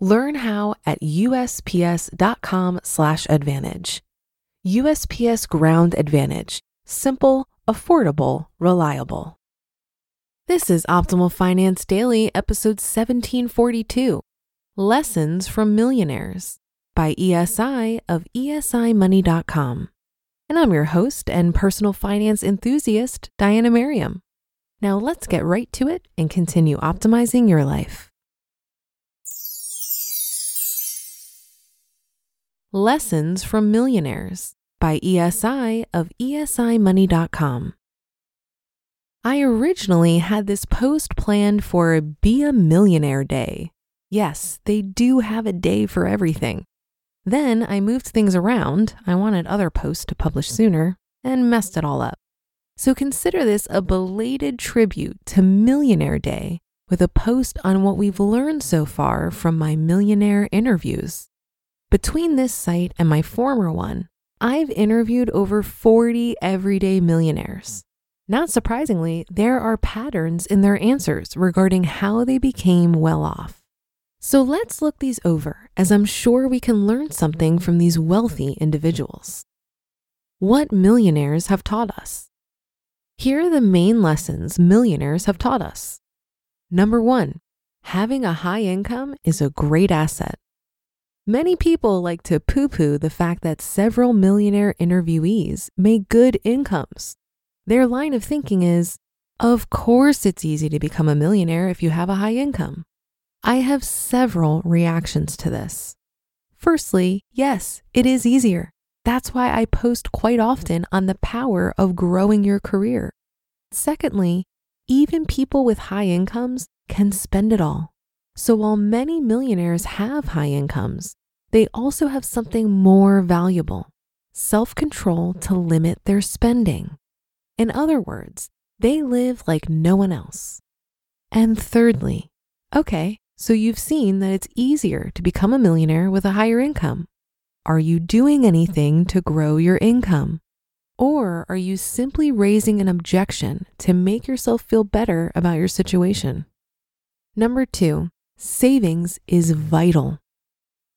Learn how at usps.com/advantage. USPS Ground Advantage: simple, affordable, reliable. This is Optimal Finance Daily, episode 1742. Lessons from Millionaires by ESI of esimoney.com. And I'm your host and personal finance enthusiast, Diania Merriam. Now let's get right to it and continue optimizing your life. Lessons from Millionaires by ESI of esimoney.com. I originally had this post planned for Be a Millionaire Day. Yes, they do have a day for everything. Then I moved things around. I wanted other posts to publish sooner and messed it all up. So consider this a belated tribute to Millionaire Day with a post on what we've learned so far from my millionaire interviews. Between this site and my former one, I've interviewed over 40 everyday millionaires. Not surprisingly, there are patterns in their answers regarding how they became well off. So let's look these over, as I'm sure we can learn something from these wealthy individuals. What millionaires have taught us. Here are the main lessons millionaires have taught us. Number one, having a high income is a great asset. Many people like to poo poo the fact that several millionaire interviewees make good incomes. Their line of thinking is, of course, it's easy to become a millionaire if you have a high income. I have several reactions to this. Firstly, yes, it is easier. That's why I post quite often on the power of growing your career. Secondly, even people with high incomes can spend it all. So while many millionaires have high incomes, they also have something more valuable self control to limit their spending. In other words, they live like no one else. And thirdly, okay, so you've seen that it's easier to become a millionaire with a higher income. Are you doing anything to grow your income? Or are you simply raising an objection to make yourself feel better about your situation? Number two, savings is vital.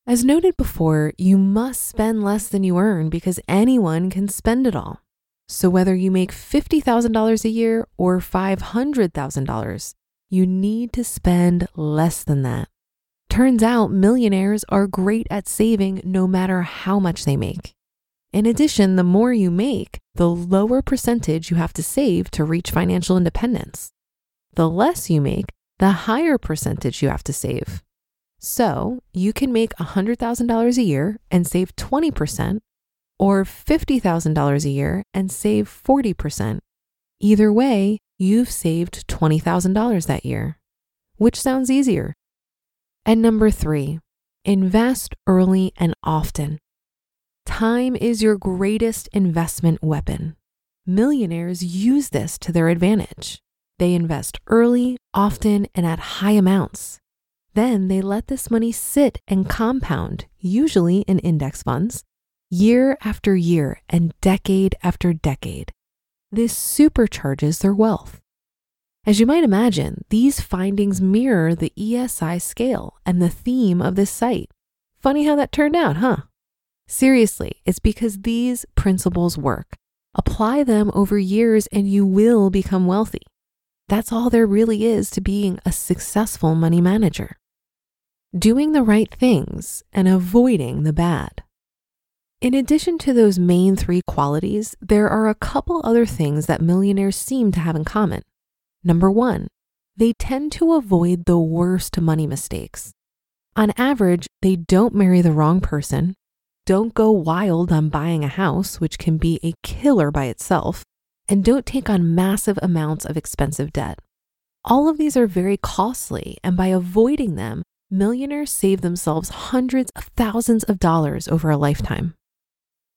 As noted before, you must spend less than you earn because anyone can spend it all. So whether you make $50,000 a year or $500,000, you need to spend less than that. Turns out millionaires are great at saving no matter how much they make. In addition, the more you make, the lower percentage you have to save to reach financial independence. The less you make, the higher percentage you have to save. So you can make $100,000 a year and save 20%, or $50,000 a year and save 40%. Either way, you've saved $20,000 that year. Which sounds easier? And number three, invest early and often. Time is your greatest investment weapon. Millionaires use this to their advantage. They invest early, often, and at high amounts. Then they let this money sit and compound, usually in index funds, year after year and decade after decade. This supercharges their wealth. As you might imagine, these findings mirror the ESI scale and the theme of this site. Funny how that turned out, huh? Seriously, it's because these principles work. Apply them over years and you will become wealthy. That's all there really is to being a successful money manager. Doing the right things and avoiding the bad. In addition to those main three qualities, there are a couple other things that millionaires seem to have in common. Number one, they tend to avoid the worst money mistakes. On average, they don't marry the wrong person, don't go wild on buying a house, which can be a killer by itself, and don't take on massive amounts of expensive debt. All of these are very costly, and by avoiding them, millionaires save themselves hundreds of thousands of dollars over a lifetime.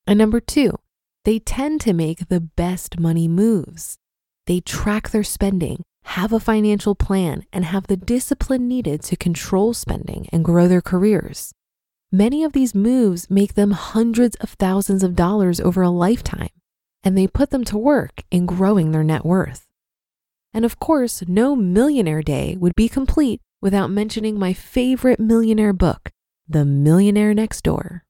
And number two, they tend to make the best money moves. They track their spending, have a financial plan, and have the discipline needed to control spending and grow their careers. Many of these moves make them hundreds of thousands of dollars over a lifetime, and they put them to work in growing their net worth. And of course, no millionaire day would be complete without mentioning my favorite millionaire book, The Millionaire Next Door.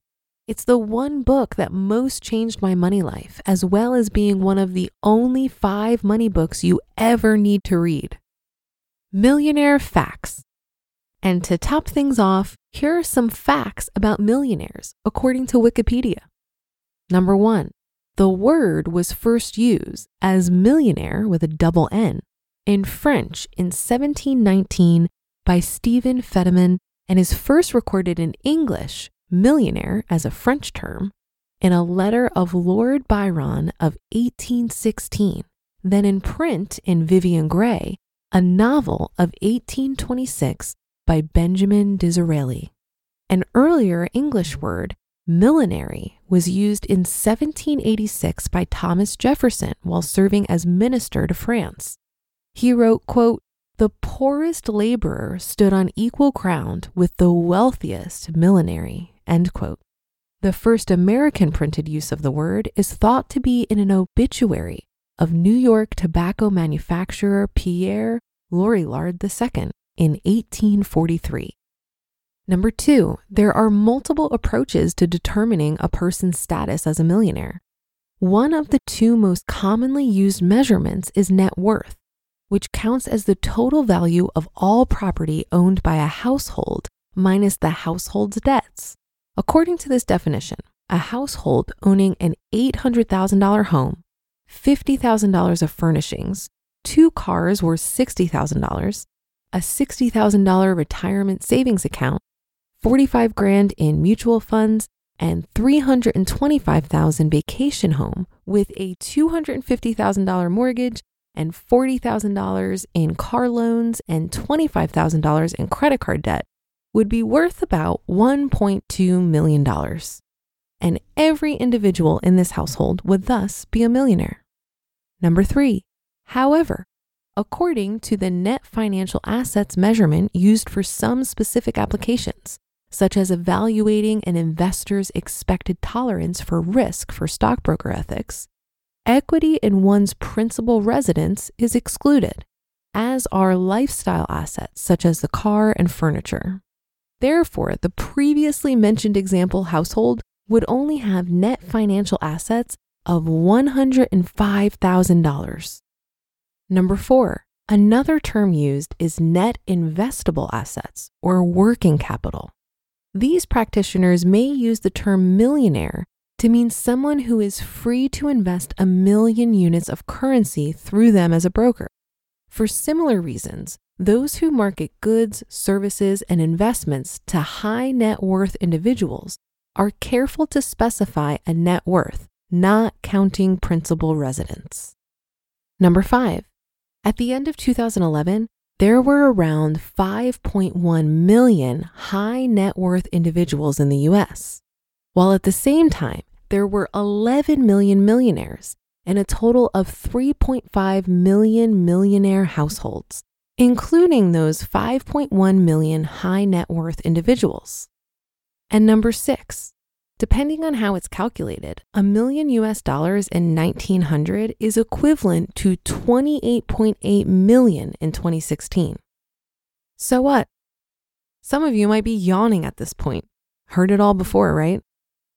It's the one book that most changed my money life, as well as being one of the only five money books you ever need to read. Millionaire Facts. And to top things off, here are some facts about millionaires according to Wikipedia. Number one, the word was first used as millionaire with a double N in French in 1719 by Stephen Federman and is first recorded in English, millionaire as a French term, in a letter of Lord Byron of 1816, then in print in Vivian Grey, a novel of 1826 by Benjamin Disraeli. An earlier English word, millionary, was used in 1786 by Thomas Jefferson while serving as minister to France. He wrote, quote, the poorest laborer stood on equal ground with the wealthiest quote. The first American printed use of the word is thought to be in an obituary of New York tobacco manufacturer Pierre Lorillard II in 1843. Number two, there are multiple approaches to determining a person's status as a millionaire. One of the two most commonly used measurements is net worth which counts as the total value of all property owned by a household minus the household's debts. According to this definition, a household owning an $800,000 home, $50,000 of furnishings, two cars worth $60,000, a $60,000 retirement savings account, 45 grand in mutual funds, and 325,000 vacation home with a $250,000 mortgage and $40,000 in car loans and $25,000 in credit card debt would be worth about $1.2 million. And every individual in this household would thus be a millionaire. Number three, however, according to the net financial assets measurement used for some specific applications, such as evaluating an investor's expected tolerance for risk for stockbroker ethics, equity in one's principal residence is excluded, as are lifestyle assets such as the car and furniture. Therefore, the previously mentioned example household would only have net financial assets of $105,000. Number four, another term used is net investable assets or working capital. These practitioners may use the term millionaire to mean someone who is free to invest a million units of currency through them as a broker. For similar reasons, those who market goods, services, and investments to high net worth individuals are careful to specify a net worth, not counting principal residence. Number five, at the end of 2011, there were around 5.1 million high net worth individuals in the US, while at the same time, there were 11 million millionaires and a total of 3.5 million millionaire households, including those 5.1 million high net worth individuals. And number six, depending on how it's calculated, a million US dollars in 1900 is equivalent to 28.8 million in 2016. So what? Some of you might be yawning at this point. Heard it all before, right?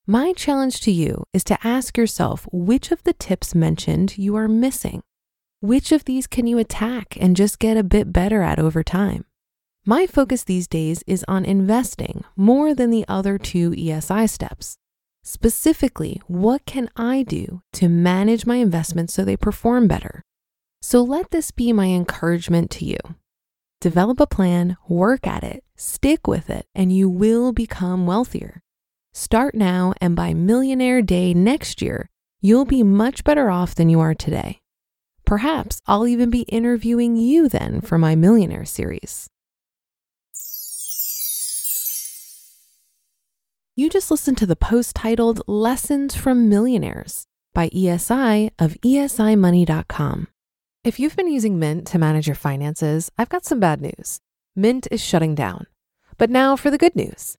My challenge to you is to ask yourself which of the tips mentioned you are missing. Which of these can you attack and just get a bit better at over time? My focus these days is on investing more than the other two ESI steps. Specifically, what can I do to manage my investments so they perform better? So let this be my encouragement to you. Develop a plan, work at it, stick with it, and you will become wealthier. Start now, and by Millionaire Day next year, you'll be much better off than you are today. Perhaps I'll even be interviewing you then for my Millionaire series. You just listened to the post titled Lessons from Millionaires by ESI of esimoney.com. If you've been using Mint to manage your finances, I've got some bad news. Mint is shutting down. But now for the good news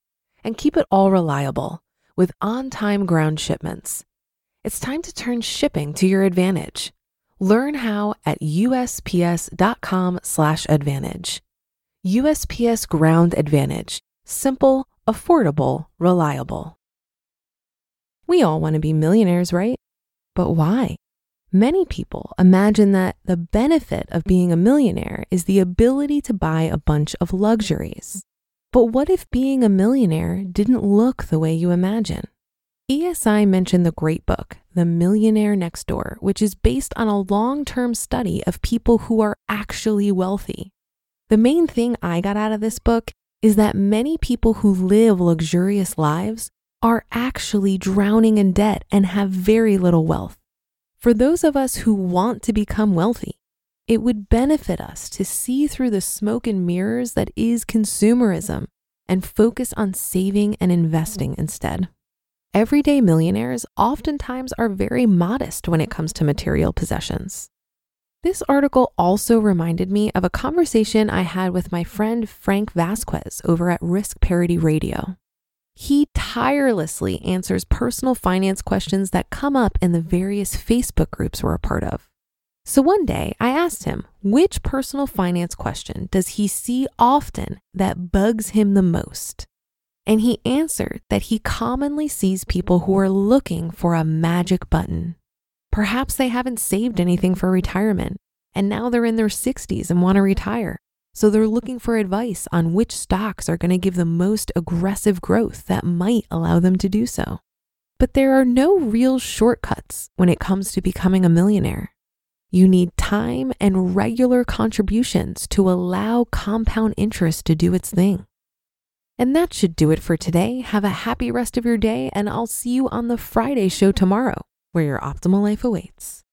And keep it all reliable with on time ground shipments. It's time to turn shipping to your advantage. Learn how at USPS.com/slash advantage. USPS Ground Advantage. Simple, affordable, reliable. We all want to be millionaires, right? But why? Many people imagine that the benefit of being a millionaire is the ability to buy a bunch of luxuries. But what if being a millionaire didn't look the way you imagine? ESI mentioned the great book, The Millionaire Next Door, which is based on a long term study of people who are actually wealthy. The main thing I got out of this book is that many people who live luxurious lives are actually drowning in debt and have very little wealth. For those of us who want to become wealthy, it would benefit us to see through the smoke and mirrors that is consumerism and focus on saving and investing instead. Everyday millionaires oftentimes are very modest when it comes to material possessions. This article also reminded me of a conversation I had with my friend Frank Vasquez over at Risk Parity Radio. He tirelessly answers personal finance questions that come up in the various Facebook groups we're a part of. So one day I asked him, which personal finance question does he see often that bugs him the most? And he answered that he commonly sees people who are looking for a magic button. Perhaps they haven't saved anything for retirement and now they're in their 60s and want to retire. So they're looking for advice on which stocks are going to give the most aggressive growth that might allow them to do so. But there are no real shortcuts when it comes to becoming a millionaire. You need time and regular contributions to allow compound interest to do its thing. And that should do it for today. Have a happy rest of your day, and I'll see you on the Friday show tomorrow, where your optimal life awaits.